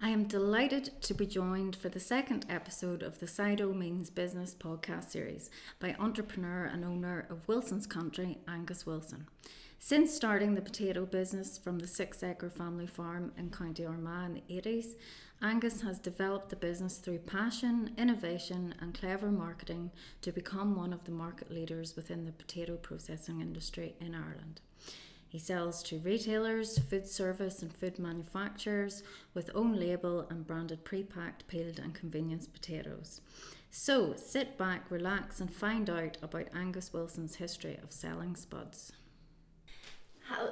I am delighted to be joined for the second episode of the CIDO Means Business podcast series by entrepreneur and owner of Wilson's Country, Angus Wilson. Since starting the potato business from the six acre family farm in County Armagh in the 80s, Angus has developed the business through passion, innovation, and clever marketing to become one of the market leaders within the potato processing industry in Ireland. He sells to retailers, food service, and food manufacturers with own label and branded pre packed, peeled, and convenience potatoes. So sit back, relax, and find out about Angus Wilson's history of selling spuds.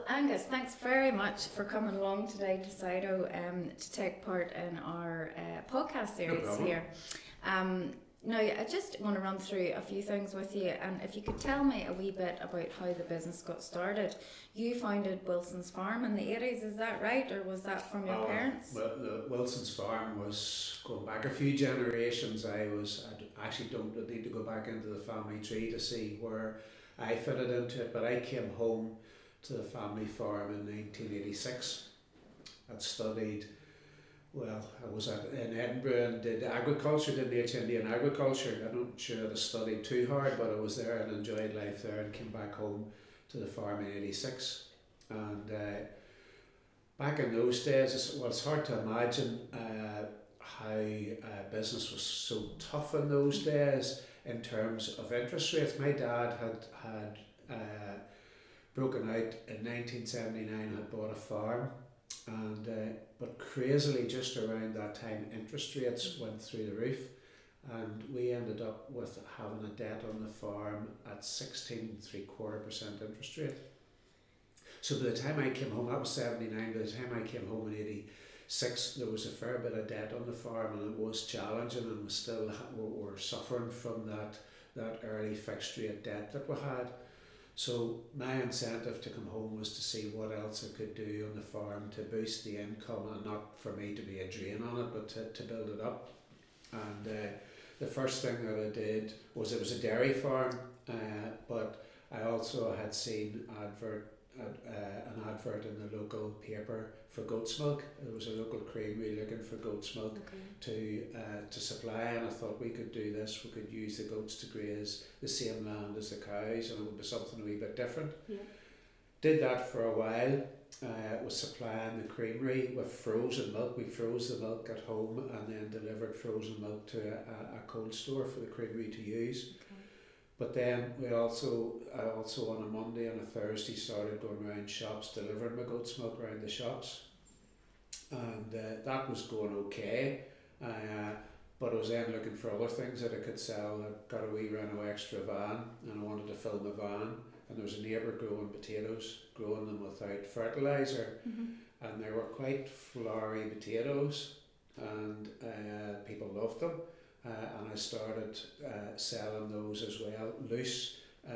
Angus, thanks very much for coming along today to CIDO um, to take part in our uh, podcast series no here. Um, no, I just want to run through a few things with you, and if you could tell me a wee bit about how the business got started. You founded Wilson's Farm in the 80s, is that right, or was that from your uh, parents? Well, the Wilson's Farm was going back a few generations. I was, I actually don't need to go back into the family tree to see where I fitted into it, but I came home to the family farm in 1986. I'd studied well, I was at, in Edinburgh and did agriculture, did the HND in agriculture. I'm not sure I studied too hard, but I was there and enjoyed life there and came back home to the farm in 86. And uh, back in those days, well, it's hard to imagine uh, how uh, business was so tough in those days in terms of interest rates. My dad had, had uh, broken out in 1979, had bought a farm and uh, but crazily just around that time interest rates went through the roof and we ended up with having a debt on the farm at 16 three quarter percent interest rate. So by the time I came home that was 79 by the time I came home in 86 there was a fair bit of debt on the farm and it was challenging and we still were suffering from that that early fixed rate debt that we had so my incentive to come home was to see what else I could do on the farm to boost the income and not for me to be a drain on it, but to, to build it up. And uh, the first thing that I did was it was a dairy farm, uh, but I also had seen advert uh, an advert in the local paper for goat's milk. It was a local creamery looking for goat's milk okay. to uh, to supply, and I thought we could do this. We could use the goats to graze the same land as the cows, and it would be something a wee bit different. Yeah. Did that for a while. Uh, was supplying the creamery with frozen milk. We froze the milk at home and then delivered frozen milk to a, a cold store for the creamery to use. But then we also, I also on a Monday and a Thursday started going around shops delivering my goat's milk around the shops, and uh, that was going okay. Uh, but I was then looking for other things that I could sell. I got a wee Renault Extra van, and I wanted to fill the van. And there was a neighbour growing potatoes, growing them without fertilizer, mm-hmm. and they were quite flowery potatoes, and uh, people loved them and I started uh, selling those as well, loose. Uh,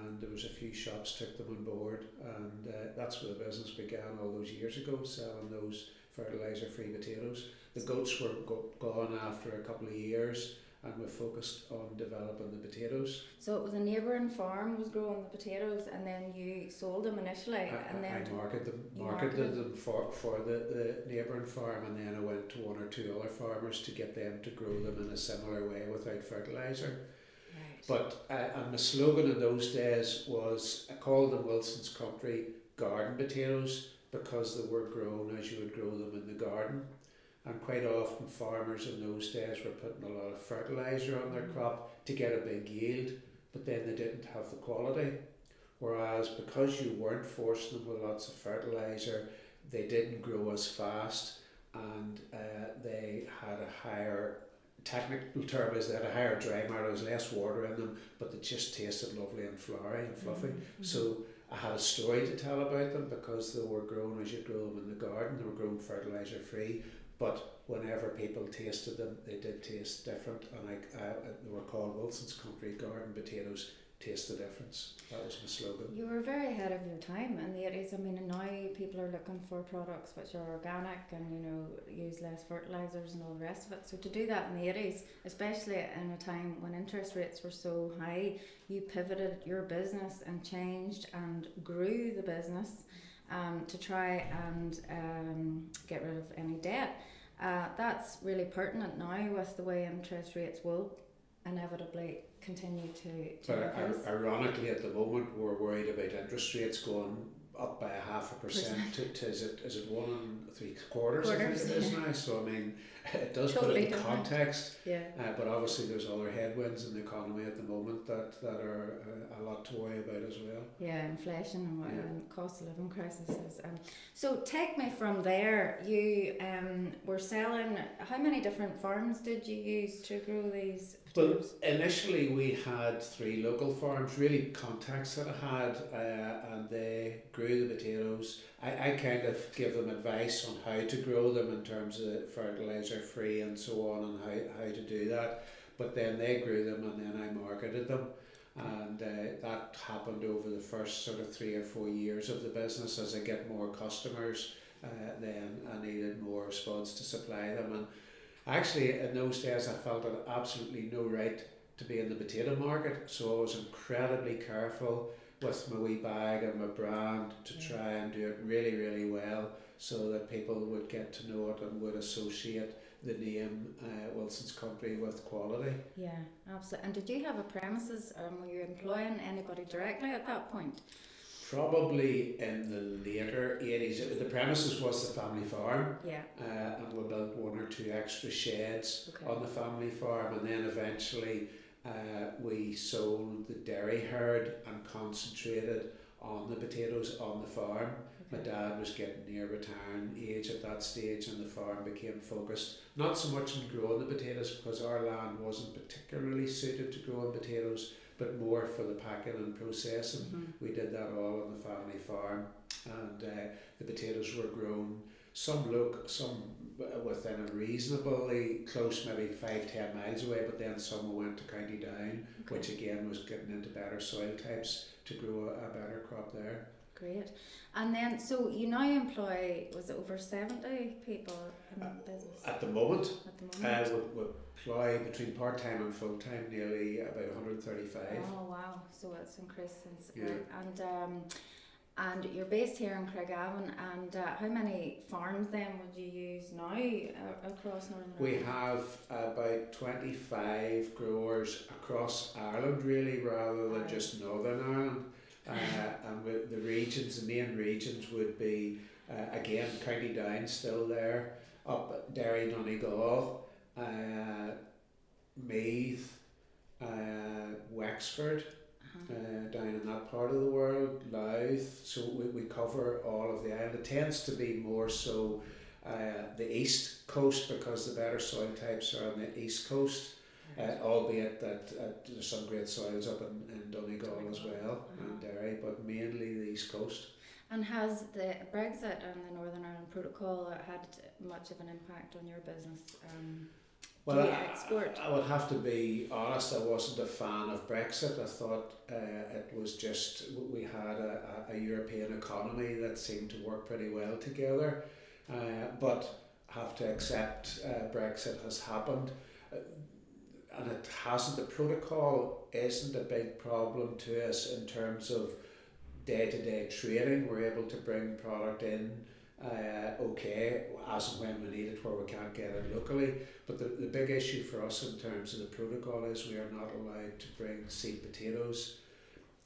and there was a few shops took them on board, and uh, that's where the business began all those years ago, selling those fertilizer-free potatoes. The goats were go- gone after a couple of years, and we focused on developing the potatoes. So it was a neighbouring farm was growing the potatoes, and then you sold them initially, I, and then I marketed them, marketed, marketed them for, for the, the neighbouring farm, and then I went to one or two other farmers to get them to grow them in a similar way without fertilizer. Right. But uh, and my slogan in those days was I called them Wilson's Country garden potatoes because they were grown as you would grow them in the garden. And quite often, farmers in those days were putting a lot of fertilizer on their crop to get a big yield, but then they didn't have the quality. Whereas, because you weren't forcing them with lots of fertilizer, they didn't grow as fast and uh, they had a higher technical term is they had a higher dry matter, there was less water in them, but they just tasted lovely and flowery and fluffy. Mm-hmm. So I had a story to tell about them because they were grown as you grow them in the garden, they were grown fertilizer free, but whenever people tasted them, they did taste different. And I, I, uh, uh, they were called Wilson's Country Garden Potatoes. Taste the difference. That was my slogan. You were very ahead of your time in the 80s. I mean, now people are looking for products which are organic and, you know, use less fertilizers and all the rest of it. So to do that in the 80s, especially in a time when interest rates were so high, you pivoted your business and changed and grew the business um, to try and um, get rid of any debt. Uh, that's really pertinent now with the way interest rates will inevitably continue to, to But increase. ironically, at the moment, we're worried about interest rates going up by a half a percent to, to is it is it one and three quarters, I think it is yeah. now. So I mean, it does Totally put it in context. yeah. Uh, but obviously, there's other headwinds in the economy at the moment that that are uh, a lot to worry about as well. Yeah, inflation and, what, Yeah. and cost of living crisis. Um, so take me from there. You um, were selling. How many different farms did you use to grow these Well, initially we had three local farms, really contacts that I had, uh, and they grew the potatoes. I, I kind of give them advice on how to grow them in terms of fertilizer free and so on, and how, how to do that. But then they grew them, and then I marketed them. And uh, that happened over the first sort of three or four years of the business. As I get more customers, uh, then I needed more spuds to supply them. And Actually, in those days, I felt had absolutely no right to be in the potato market, so I was incredibly careful with my wee bag and my brand to try and do it really, really well so that people would get to know it and would associate the name uh, Wilson's Country with quality. Yeah, absolutely. And did you have a premises? Um, were you employing anybody directly at that point? Probably in the later 80s, the premises was the family farm. Yeah. uh, and we built one or two extra sheds Okay. on the family farm, and then eventually uh, we sold the dairy herd and concentrated on the potatoes on the farm. My dad was getting near retirement age at that stage, and the farm became focused not so much on growing the potatoes because our land wasn't particularly suited to growing potatoes, but more for the packing and processing. Mhm. We did that all on the family farm, and uh, the potatoes were grown. Some look, some within a reasonably close, maybe five ten miles away, but then some went to County Down, Okay. which again was getting into better soil types to grow a, a better crop there. Great. And then, so you now employ, was it over 70 people in the business At the moment, at the uh, moment? we, we employ between part time and full time nearly about 135. Oh wow! So it's increased since. Yeah. And um, and you're based here in Craigavon. And uh, how many farms then would you use now uh, across Northern Ireland? We have about 25 growers across Ireland, really, rather than Right. just Northern Ireland. Uh, and with the regions, the main regions would be, uh, again, County Down still there, up at Derry, Donegal, uh, Meath, uh, Wexford, Uh-huh. uh, down in that part of the world, Louth. So we, we cover all of the island. It tends to be more so uh, the east coast because the better soil types are on the east coast, uh, albeit that uh, there's some great soils up in, in Donegal as well and Derry, but mainly the east coast. And has the Brexit and the Northern Ireland Protocol had much of an impact on your business? Um, Well, I- export? I, would have to be honest. I wasn't a fan of Brexit. I thought uh, it was just we had a, a, European economy that seemed to work pretty well together, uh, but have to accept uh, Brexit has happened, and it hasn't. The protocol isn't a big problem to us in terms of day to day trading. We're able to bring product in uh, okay as and when we need it where we can't get it locally. But the, the big issue for us in terms of the protocol is we are not allowed to bring seed potatoes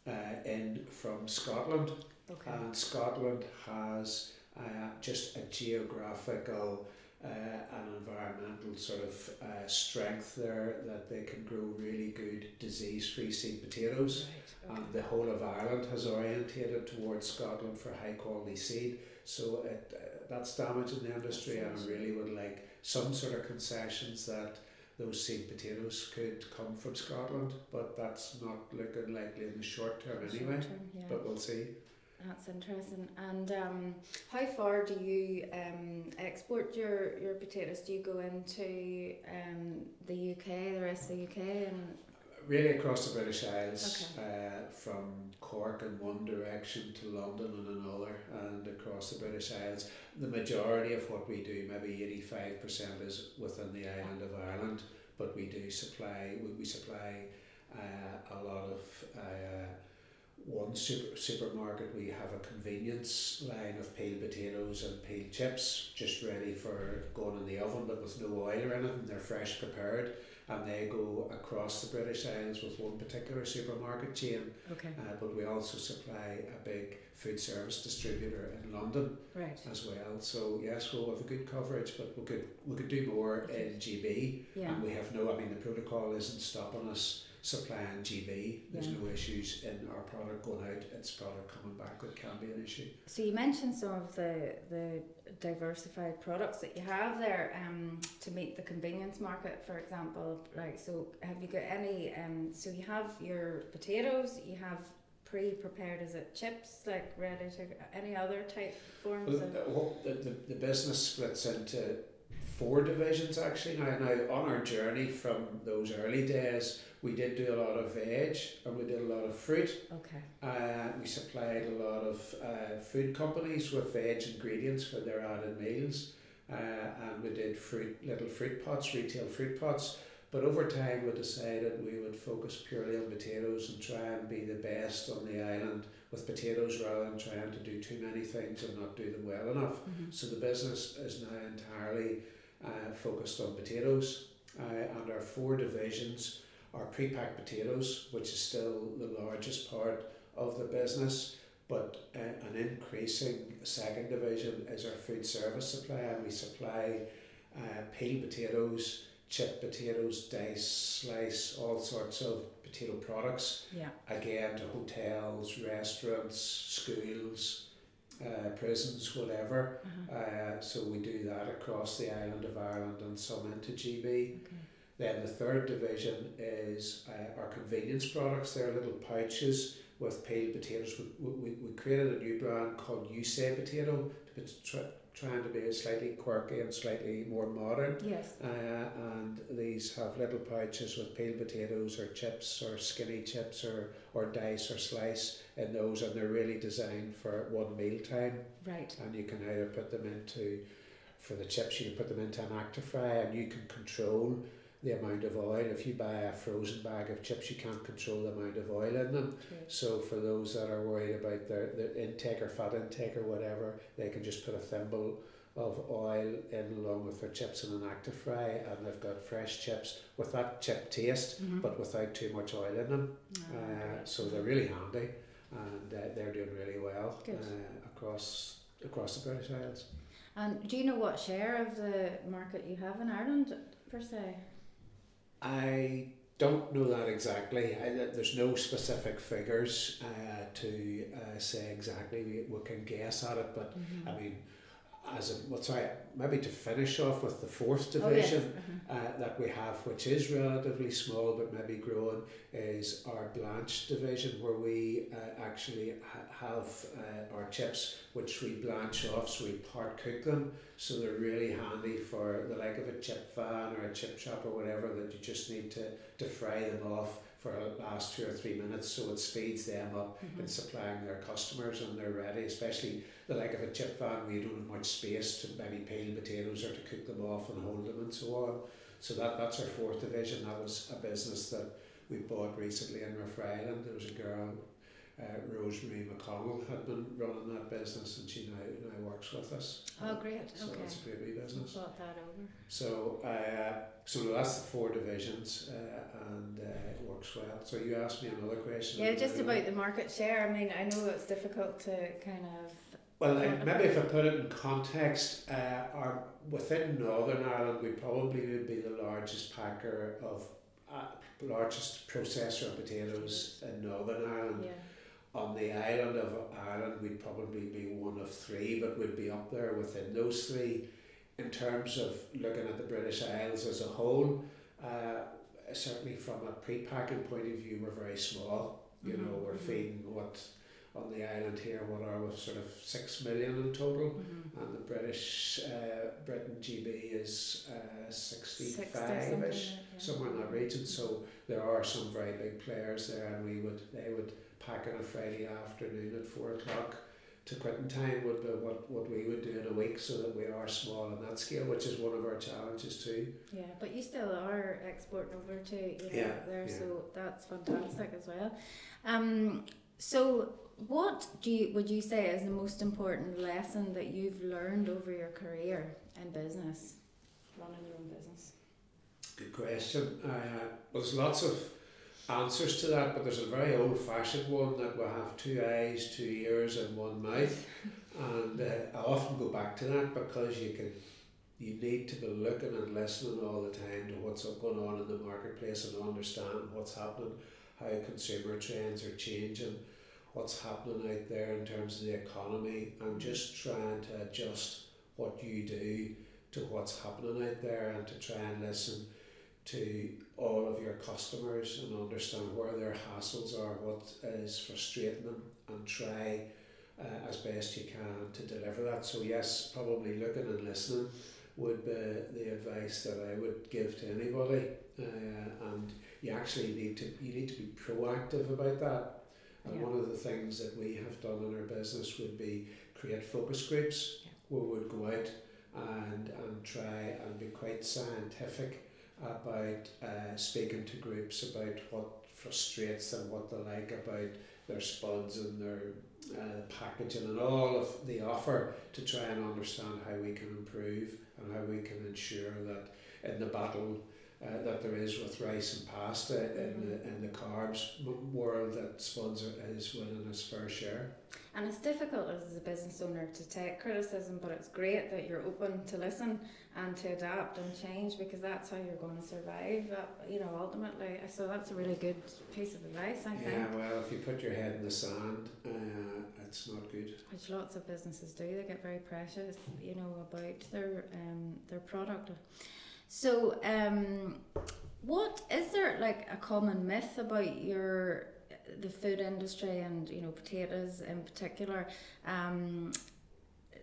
uh, in from Scotland. okay. And Scotland has uh, just a geographical uh, and environmental sort of uh, strength there that they can grow really good disease free seed potatoes. Right. Okay. And the whole of Ireland has orientated towards Scotland for high quality seed. So it, uh, that's damaging the industry, and I really would like some sort of concessions that those seed potatoes could come from Scotland, but that's not looking likely in the short term anyway. Short term, yeah. But we'll see. That's interesting. And um, how far do you um, export your, your potatoes? Do you go into um, the UK, the rest of the UK, and Really across the British Isles, Okay. uh, from Cork in one direction to London in another, and across the British Isles. The majority of what we do, maybe 85%, is within the island of Ireland, but we do supply, we, we supply uh, a lot of uh, one super, supermarket we have a convenience line of peeled potatoes and peeled chips just ready for going in the oven but with no oil or anything they're fresh prepared and they go across the British Isles with one particular supermarket chain Okay. uh, but we also supply a big food service distributor in London Right. as well so yes we'll have a good coverage but we could we could do more in GB Yeah. and we have no I mean the protocol isn't stopping us supplying GB there's Yeah. no issues in our product going out it's product coming back that can be an issue So you mentioned some of the the diversified products that you have there um, to meet the convenience market, for example. Right. So have you got any? Um, so you have your potatoes. You have pre-prepared. Is it chips like ready to? Any other type forms well, of? the, the, the, the business splits into four divisions actually now now on our journey from those early days we did do a lot of veg and we did a lot of fruit Okay. Uh, we supplied a lot of uh, food companies with veg ingredients for their added meals, uh, and we did fruit little fruit pots, retail fruit pots. But over time, we decided we would focus purely on potatoes and try and be the best on the island with potatoes rather than trying to do too many things and not do them well enough. Mhm. So the business is now entirely uh, focused on potatoes, uh, and our four divisions are pre-packed potatoes, which is still the largest part of the business. But uh, an increasing second division is our food service supply, and we supply uh, peeled potatoes, chip potatoes, dice, slice, all sorts of potato products Yeah. again to hotels, restaurants, schools, uh, prisons, whatever. Uh-huh. Uh, so we do that across the island of Ireland and some into GB. Okay. Then the third division is uh, our convenience products. They're little pouches with peeled potatoes. We, we, we created a new brand called You Say Potato, it's tr- trying to be slightly quirky and slightly more modern. Yes. Uh, and these have little pouches with peeled potatoes or chips or skinny chips or, or dice or slice in those, and they're really designed for one meal time Right. and you can either put them into for the chips you can put them into an ActiFry and you can control the amount of oil if you buy a frozen bag of chips you can't control the amount of oil in them True. so for those that are worried about their, their intake or fat intake or whatever they can just put a thimble of oil in along with their chips in an ActiFry and they've got fresh chips with that chip taste Mhm. but without too much oil in them Ah, uh, so they're really handy and uh, they're doing really well uh, across across the British Isles. And do you know what share of the market you have in Ireland per se? I don't know that exactly. I, there's no specific figures uh, to uh, say exactly. We, we can guess at it, but Mm-hmm. I mean, as a, well, sorry, maybe to finish off with the fourth Oh, yes. division. Uh-huh. uh, that we have, which is relatively small but maybe growing, is our blanch division, where we uh, actually ha- have uh, our chips, which we blanch off, so we part cook them. So they're really handy for the like of a chip van or a chip shop or whatever that you just need to, to fry them off for the last two or three minutes so it speeds them up Mhm. in supplying their customers and they're ready, especially the like of a chip van where you don't have much space to maybe peel potatoes or to cook them off and hold them and so on. So that, that's our fourth division. That was a business that we bought recently in Rathfriland. There was a girl, uh, Rosemary McConnell, had been running that business and she now, now works with us. Oh, great. So okay. it's a great wee business. Brought that over. So, uh, so that's the four divisions uh, and uh, it works well. So you asked me another question. Yeah, just about the market share. I mean, I know it's difficult to kind of. Well, maybe if I put it in context, uh, our, within Northern Ireland, we probably would be the largest packer of, uh, largest processor of potatoes in Northern Ireland. Yeah. On the island of Ireland, we'd probably be one of three, but we'd be up there within those three. In terms of looking at the British Isles as a whole, uh, certainly from a pre-packing point of view, we're very small. You know, Mhm, we're mhm. feeding what on the island here, what are we, sort of six million in total, Mhm. and the British, uh, Britain GB is uh, sixty-five ish, yeah. somewhere in that region. So there are some very big players there, and we would they would pack on a Friday afternoon at four o'clock to quitting time would be what, what we would do in a week, so that we are small on that scale, which is one of our challenges too. Yeah, but you still are exporting over to know, Yeah, there, yeah. so that's fantastic as well. Um, So, what do you would you say is the most important lesson that you've learned over your career in business, running your own business? Good question. Uh, well, there's lots of answers to that, but there's a very old-fashioned one that we have two eyes, two ears, and one mouth, and uh, I often go back to that because you can you need to be looking and listening all the time to what's going on in the marketplace and understand what's happening, how consumer trends are changing, what's happening out there in terms of the economy, and just trying to adjust what you do to what's happening out there and to try and listen to all of your customers and understand where their hassles are, what is frustrating them, and try uh, as best you can to deliver that. So, yes, probably looking and listening would be the advice that I would give to anybody. Uh, and you actually need to you need to be proactive about that. And yeah. one of the things that we have done in our business would be create focus groups yeah. where we would go out and and try and be quite scientific about uh, speaking to groups about what frustrates them, what they like about their spuds and their uh, packaging and all of the offer to try and understand how we can improve and how we can ensure that in the battle uh, that there is with rice and pasta in mm-hmm. the in the carbs world that Spuds is winning his fair share. And it's difficult as a business owner to take criticism, but it's great that you're open to listen and to adapt and change because that's how you're going to survive. Uh, you know, ultimately, so that's a really good piece of advice. I think. Yeah, well, if you put your head in the sand, uh, it's not good. Which lots of businesses do. They get very precious, you know, about their um their product. So, um, what is there like a common myth about your the food industry and you know potatoes in particular um,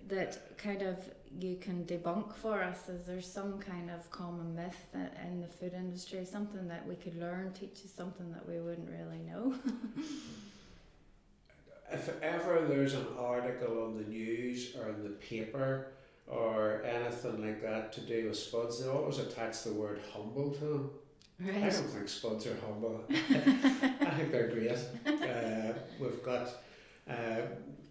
that kind of you can debunk for us? Is there some kind of common myth that in the food industry, something that we could learn, teach us something that we wouldn't really know? if ever there's an article on the news or in the paper or anything like that to do with spuds, they always attach the word humble to them. Right. I don't think spuds are humble. I think they're great. Uh, we've got uh,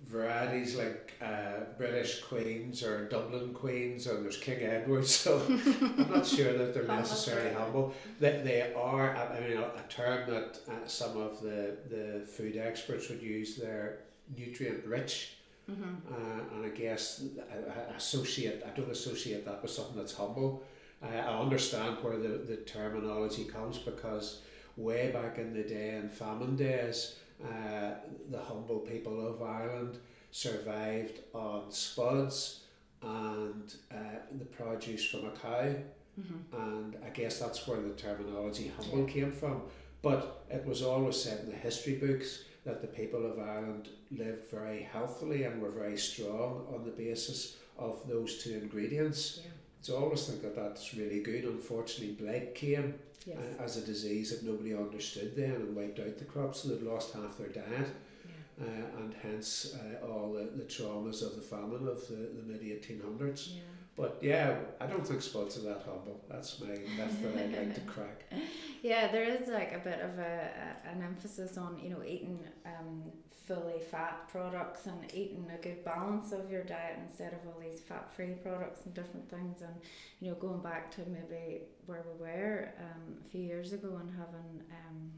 varieties like uh, British Queens or Dublin Queens, or there's King Edward, so I'm not sure that they're necessarily humble. That they, they are, I mean, a, a term that uh, some of the, the food experts would use, they're nutrient rich. Mm-hmm. Uh, and I guess I, I, associate, I don't associate that with something that's humble. I, I understand where the, the terminology comes because way back in the day, in famine days, uh, the humble people of Ireland survived on spuds and uh, the produce from a cow. Mm-hmm. And I guess that's where the terminology humble came from. But it was always said in the history books that the people of Ireland lived very healthily and were very strong on the basis of those two ingredients. Yeah. So I always think that that's really good. Unfortunately, blight came yes. uh, as a disease that nobody understood then and wiped out the crops, so they'd lost half their diet. Yeah. Uh, and hence uh, all the, the traumas of the famine of the, the mid 1800s. Yeah. But yeah, I don't think spuds are that humble. That's my that's that I like to crack. Yeah, there is like a bit of a, a an emphasis on you know eating um, fully fat products and eating a good balance of your diet instead of all these fat free products and different things. And you know, going back to maybe where we were um, a few years ago and having um,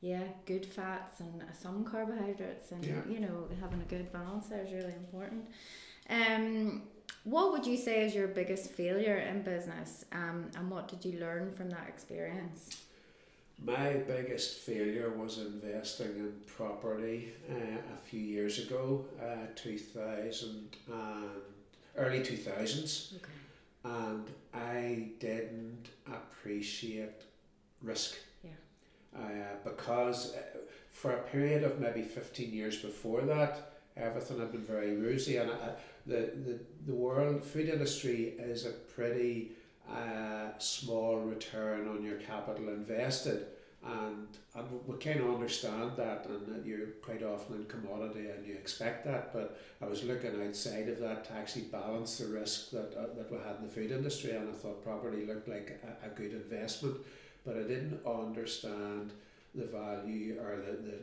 yeah, good fats and some carbohydrates and yeah. you know having a good balance there is really important. Um, what would you say is your biggest failure in business um, and what did you learn from that experience? My biggest failure was investing in property uh, a few years ago, uh, 2000 and early 2000s. Okay. And I didn't appreciate risk. Yeah. Uh, because uh, for a period of maybe 15 years before that, everything had been very rosy. And I, the, the, the world food industry is a pretty uh, small return on your capital invested. And, and we kind of understand that, and that you're quite often in commodity and you expect that. But I was looking outside of that to actually balance the risk that, uh, that we had in the food industry, and I thought property looked like a, a good investment. But I didn't understand the value or the, the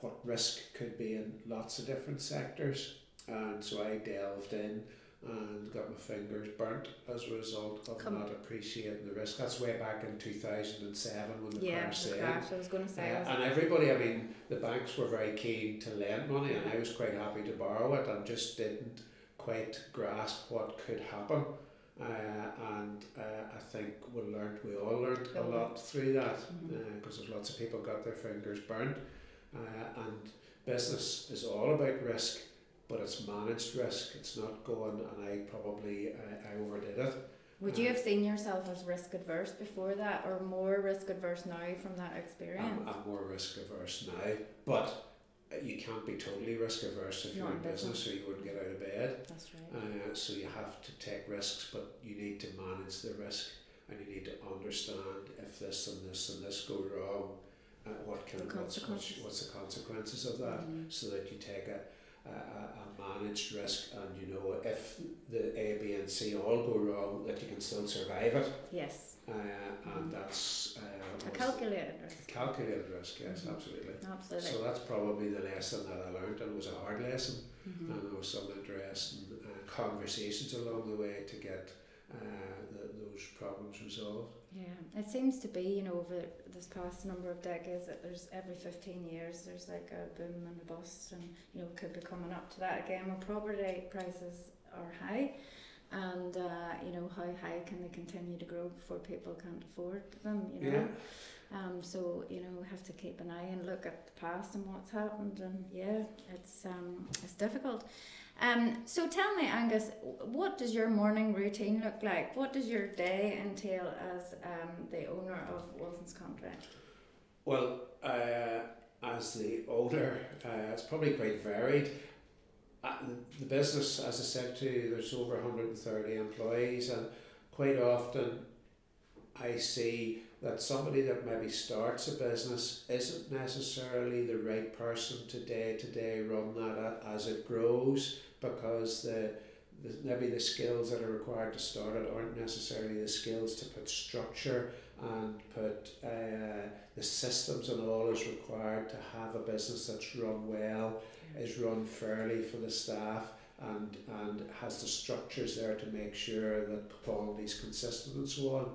what risk could be in lots of different sectors. And so I delved in and got my fingers burnt as a result of Come- not appreciating the risk. That's way back in 2007 when the Yeah, crash the said. crash. I was going to say. Uh, and everybody, I mean, the banks were very keen to lend money, and I was quite happy to borrow it, and just didn't quite grasp what could happen. Uh, and uh, I think we learned, we all learned a lot through that, because there's lots of people got their fingers burnt. Uh, and business is all about risk, but it's managed risk. It's not going, and I probably I, I overdid it. Would you have seen yourself as risk adverse before that, or more risk adverse now from that experience? I'm, I'm more risk averse now, but uh, you can't be totally risk averse if you're in in business, business. so you wouldn't get out of bed. That's right. Uh, so you have to take risks, but you need to manage the risk, and you need to understand if this and this and this go wrong, uh, what can what's, what's, what's the consequences of that, Mhm. so that you take a, a, a a managed risk, and you know if the A, B, and C all go wrong, that you can still survive it, Yes, uh, and that's uh, a calculated risk. calculated risk. Yes, Mhm. absolutely. Absolutely. So that's probably the lesson that I learned, and it was a hard lesson. Mhm. And there was some interesting uh, conversations along the way to get uh, the, those problems resolved. Yeah, it seems to be, you know, over this past number of decades that there's every 15 years there's like a boom and a bust, and you know, could be coming up to that again when property prices are high. And uh, you know, how high can they continue to grow before people can't afford them, you know? Um, so you know, we have to keep an eye and look at the past and what's happened, and yeah, it's um, it's difficult. Um, so tell me, Angus, what does your morning routine look like? What does your day entail as um, the owner of Wilson's Country? Well, uh, as the owner, uh, it's probably quite varied. Uh, the, business, as I said to you, there's over 130 employees, and quite often I see that somebody that maybe starts a business isn't necessarily the right person to day to day run that as it grows because the, the maybe the skills that are required to start it aren't necessarily the skills to put structure and put uh, the systems and all is required to have a business that's run well, is run fairly for the staff, and and has the structures there to make sure that quality is consistent and so on.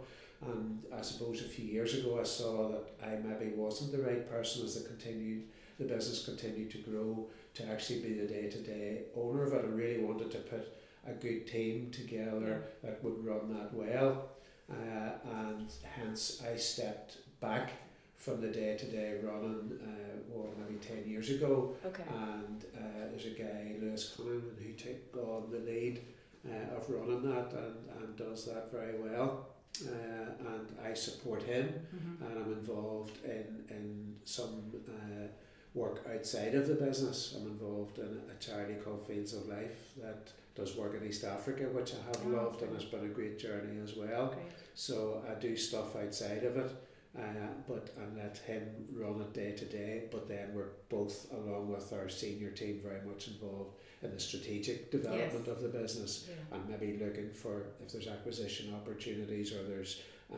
And I suppose a few years ago I saw that I maybe wasn't the right person as the continued the business continued to grow to actually be the day to day owner of it. I really wanted to put a good team together that would run that well. Uh, and hence I stepped back from the day to day running, uh, well, maybe 10 years ago. Okay. And uh, there's a guy, Lewis Cunningham, who took on the lead uh, of running that and, and does that very well. Uh, and I support him Mhm. and I'm involved in, in some uh, work outside of the business. I'm involved in a charity called Fields of Life that does work in East Africa, which I have Oh, loved and okay. has been a great journey as well. Great. So I do stuff outside of it, uh, but I let him run it day to day. But then we're both, along with our senior team, very much involved in the strategic development Yes. of the business Yeah. and maybe looking for if there's acquisition opportunities or there's uh,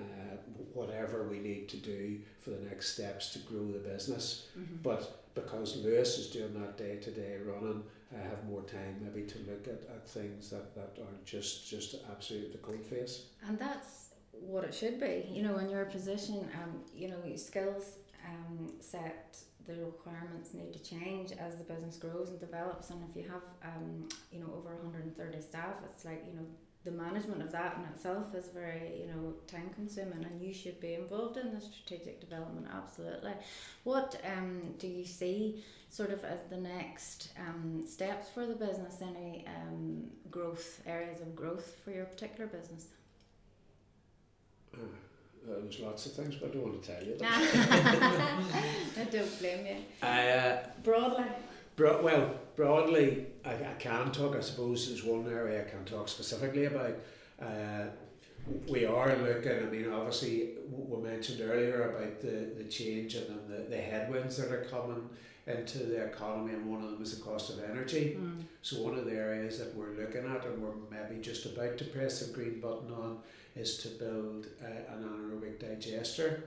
whatever we need to do for the next steps to grow the business. Mhm. But because Lewis is doing that day to day running, I have more time maybe to look at, at things that, that aren't just just absolute the cold face. And that's what it should be. You know, in your position, um, you know, your skills um, set, the requirements need to change as the business grows and develops. And if you have, um, you know, over 130 staff, it's like, you know, the management of that in itself is very, you know, time consuming and you should be involved in the strategic development, absolutely. What um, do you see sort of as the next um, steps for the business? Any um, growth, areas of growth for your particular business? Uh, uh, there's lots of things, but I don't want to tell you. I don't blame you. uh, Broadly. Bro- well, broadly, I, I can talk. I suppose there's one area I can talk specifically about. Uh, we are looking. I mean, obviously, we mentioned earlier about the, the change and then the, the headwinds that are coming into the economy, and one of them is the cost of energy. Mm. So one of the areas that we're looking at, and we're maybe just about to press the green button on, is to build uh, an anaerobic digester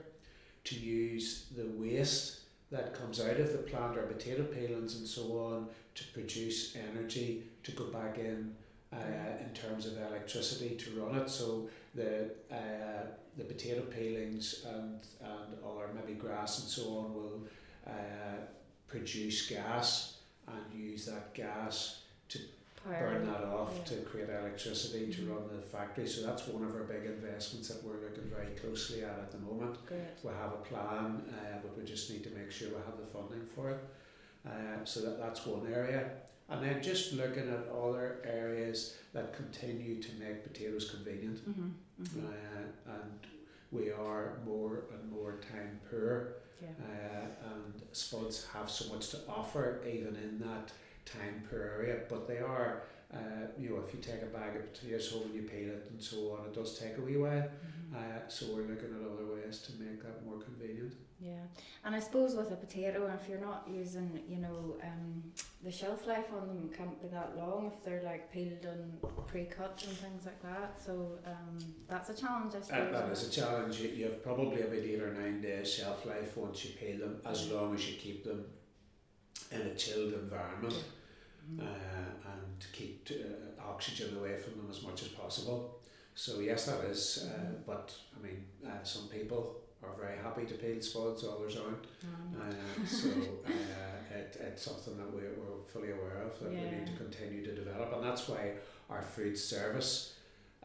to use the waste that comes out of the plant, or potato peelings and so on, to produce energy to go back in uh, in terms of electricity to run it. So the uh, the potato peelings and and or maybe grass and so on will uh, produce gas and use that gas. Burn that off yeah. to create electricity to Mhm. run the factory. So that's one of our big investments that we're looking very closely at at the moment. Great. We have a plan, uh, but we just need to make sure we have the funding for it. Uh, so that, that's one area. And then just looking at other areas that continue to make potatoes convenient. Mm-hmm. Mm-hmm. Uh, and we are more and more time poor. yeah. Uh, and spuds have so much to offer even in that time per area, but they are, uh, you know, if you take a bag of potatoes home and you peel it and so on, it does take a wee while. Mhm. Uh, so we're looking at other ways to make that more convenient. Yeah, and I suppose with a potato, if you're not using, you know, um, the shelf life on them can't be that long if they're like peeled and pre-cut and things like that. So um, that's a challenge, I suppose. Uh, that isn't is a challenge. You, you have probably about eight or nine days shelf life once you peel them, as long as you keep them in a chilled environment? Mhm. uh, and keep uh, oxygen away from them as much as possible. So yes, that is. Uh, but I mean, uh, some people are very happy to peel spuds, others aren't. Um, Uh, so uh, it, it's something that we're, we're fully aware of that we need to continue to develop, and that's why our food service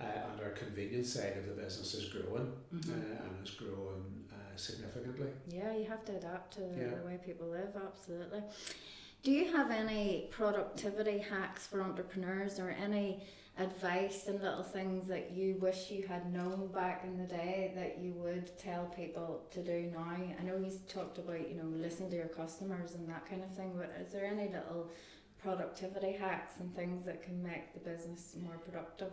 uh, and our convenience side of the business is growing mhm. uh, and is growing significantly. Yeah, you have to adapt to Yeah. the way people live, absolutely. Do you have any productivity hacks for entrepreneurs or any advice and little things that you wish you had known back in the day that you would tell people to do now? I know you talked about, you know, listen to your customers and that kind of thing, but is there any little productivity hacks and things that can make the business more productive?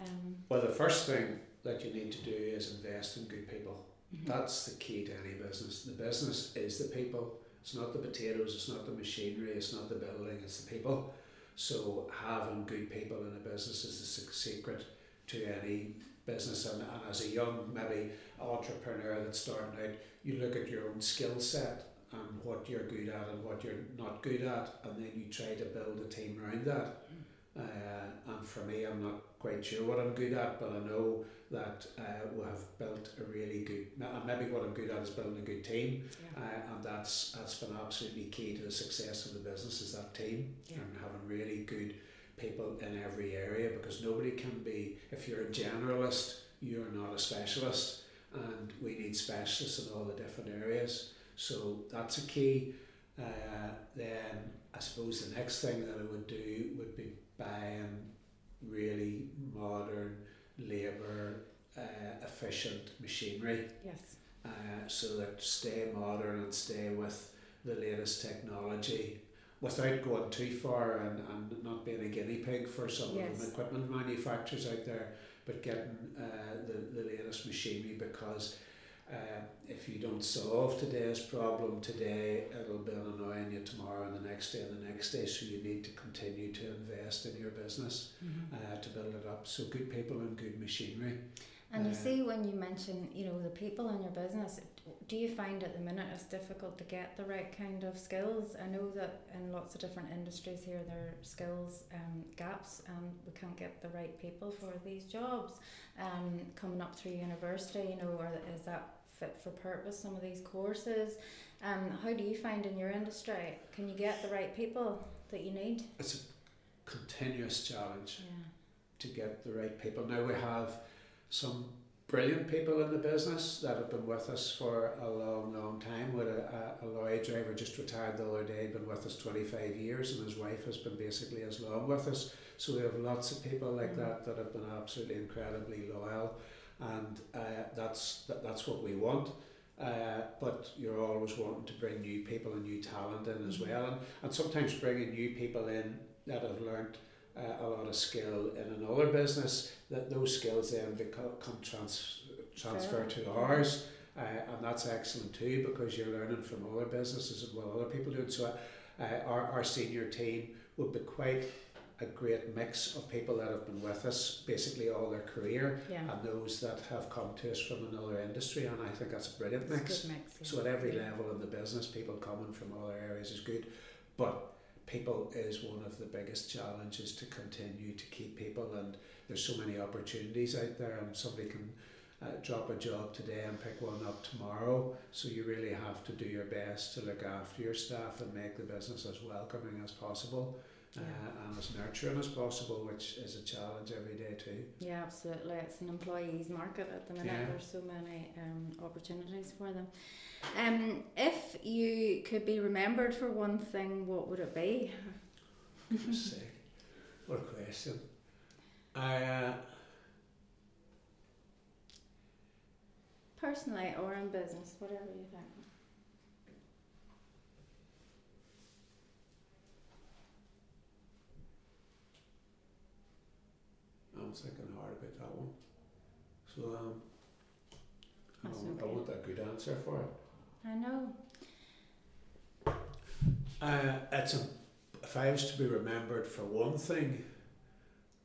Um, Well, the first thing that you need to do is invest in good people. Mhm. That's the key to any business. The business is the people. It's not the potatoes, it's not the machinery, it's not the building, it's the people. So having good people in a business is the secret to any business. And, and as a young maybe entrepreneur that's starting out, you look at your own skill set and what you're good at and what you're not good at, and then you try to build a team around that. Uh, and for me, I'm not quite sure what I'm good at, but I know that uh, we have built a really good. And maybe what I'm good at is building a good team, yeah. uh, and that's that's been absolutely key to the success of the business is that team Yeah. and having really good people in every area because nobody can be. If you're a generalist, you're not a specialist, and we need specialists in all the different areas. So that's a key. Uh, then I suppose the next thing that I would do would be buying really modern, labour uh, efficient machinery Yes. uh, so that stay modern and stay with the latest technology without going too far and, and not being a guinea pig for some of the equipment manufacturers out there, but getting uh, the, the latest machinery because uh, if you don't solve today's problem today, it'll be annoying you tomorrow and the next day and the next day. So you need to continue to invest in your business Mhm. uh, to build it up. So good people and good machinery. And you Uh, see, when you mention, you know, the people in your business, do you find at the minute it's difficult to get the right kind of skills? I know that in lots of different industries here, there are skills um, gaps, and we can't get the right people for these jobs. Um, coming up through university, you know, or is that fit for purpose? Some of these courses. Um, how do you find in your industry? Can you get the right people that you need? It's a continuous challenge. Yeah. to get the right people. Now we have some brilliant people in the business that have been with us for a long, long time. With a, a, a lorry driver just retired the other day, been with us 25 years, and his wife has been basically as long with us. So we have lots of people like Mhm. that that have been absolutely incredibly loyal, and uh, that's that, that's what we want. Uh, but you're always wanting to bring new people and new talent in as Mhm. well, and, and sometimes bringing new people in that have learnt uh, a lot of skill in another business, that those skills then become come trans, transfer to ours. Uh, and that's excellent too because you're learning from other businesses and what other people do. So uh, our, our senior team would be quite a great mix of people that have been with us basically all their career Yeah. and those that have come to us from another industry and I think that's a brilliant It's a mix. mix. yeah. So at every level of the business, people coming from other areas is good, but people is one of the biggest challenges to continue to keep people. And there's so many opportunities out there, and somebody can uh, drop a job today and pick one up tomorrow. So you really have to do your best to look after your staff and make the business as welcoming as possible. Uh, and as nurturing as possible, which is a challenge every day too. Yeah, absolutely. It's an employees market at the minute. Yeah. There's so many um, opportunities for them. Um, if you could be remembered for one thing, what would it be? What a question. I, uh, Personally or in business, whatever you think. I'm thinking hard about that one. So, um, I, want, I want a good answer for it. I know. Uh, it's a, if I was to be remembered for one thing,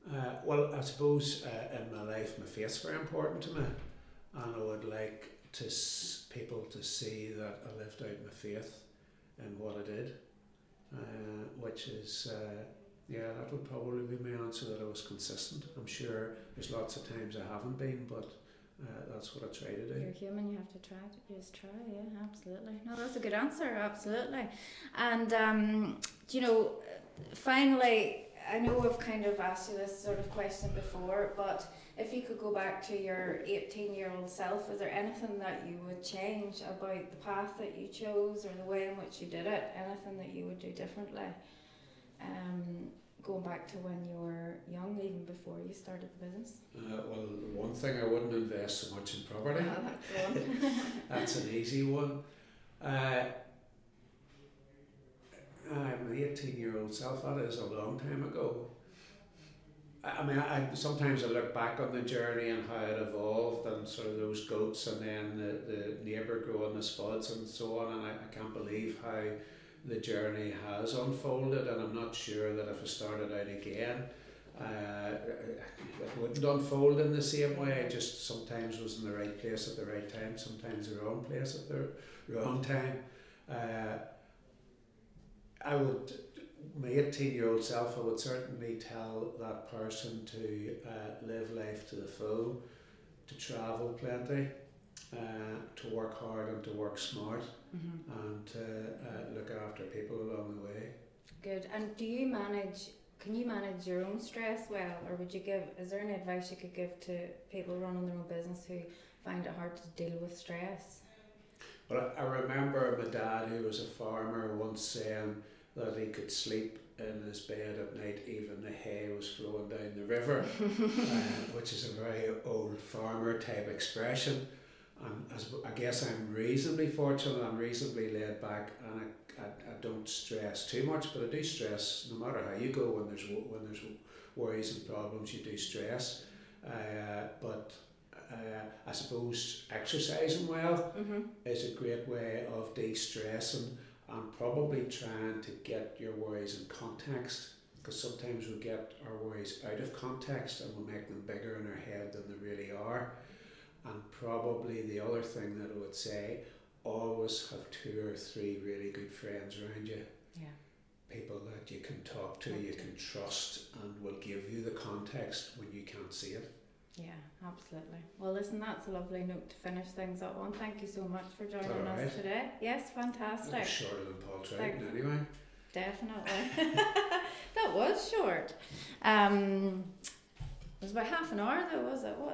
uh, well, I suppose uh, in my life, my faith's very important to me, and I would like to s- people to see that I lived out my faith in what I did, uh, which is. Uh, yeah, that would probably be my answer that I was consistent. I'm sure there's lots of times I haven't been, but uh, that's what I try to do. You're human, you have to try to just try, yeah, absolutely. No, that's a good answer, absolutely. And um, you know, finally, I know I've kind of asked you this sort of question before, but if you could go back to your 18 year old self, is there anything that you would change about the path that you chose or the way in which you did it? Anything that you would do differently? Um, going back to when you were young, even before you started the business? Uh, well, one thing I wouldn't invest so much in property. Ah, that's one. That's an easy one. Uh, I'm an 18 year old self, that is a long time ago. I I mean, I, sometimes I look back on the journey and how it evolved and sort of those goats and then the, the neighbour growing the spuds and so on. And I, I can't believe how the journey has unfolded. And I'm not sure that if I started out again, uh, it wouldn't unfold in the same way. I just sometimes was in the right place at the right time, sometimes the wrong place at the wrong time. Uh, I would, my 18 year old self, I would certainly tell that person to uh, live life to the full, to travel plenty, uh, to work hard and to work smart, Mhm. and to uh, look after people along the way. Good. And do you manage? Can you manage your own stress well, or would you give? Is there any advice you could give to people running their own business who find it hard to deal with stress? Well, I I remember my dad, who was a farmer, once saying that he could sleep in his bed at night, even the hay was flowing down the river, uh, which is a very old farmer type expression. And as, I guess I'm reasonably fortunate, I'm reasonably laid back, and I, I, I don't stress too much, but I do stress no matter how you go when there's when there's worries and problems, you do stress. Uh, but uh, I suppose exercising well Mm-hmm. is a great way of de-stressing and probably trying to get your worries in context because sometimes we get our worries out of context and we make them bigger in our head than they really are and probably the other thing that I would say always have two or three really good friends around you Yeah. people that you can talk to you can trust and will give you the context when you can't see it Yeah, absolutely. Well, listen, that's a lovely note to finish things up on. Thank you so much for joining us today. Yes, fantastic. shorter than Paul Thank- anyway Definitely. that was short. Um, it was about half an hour though, was it? What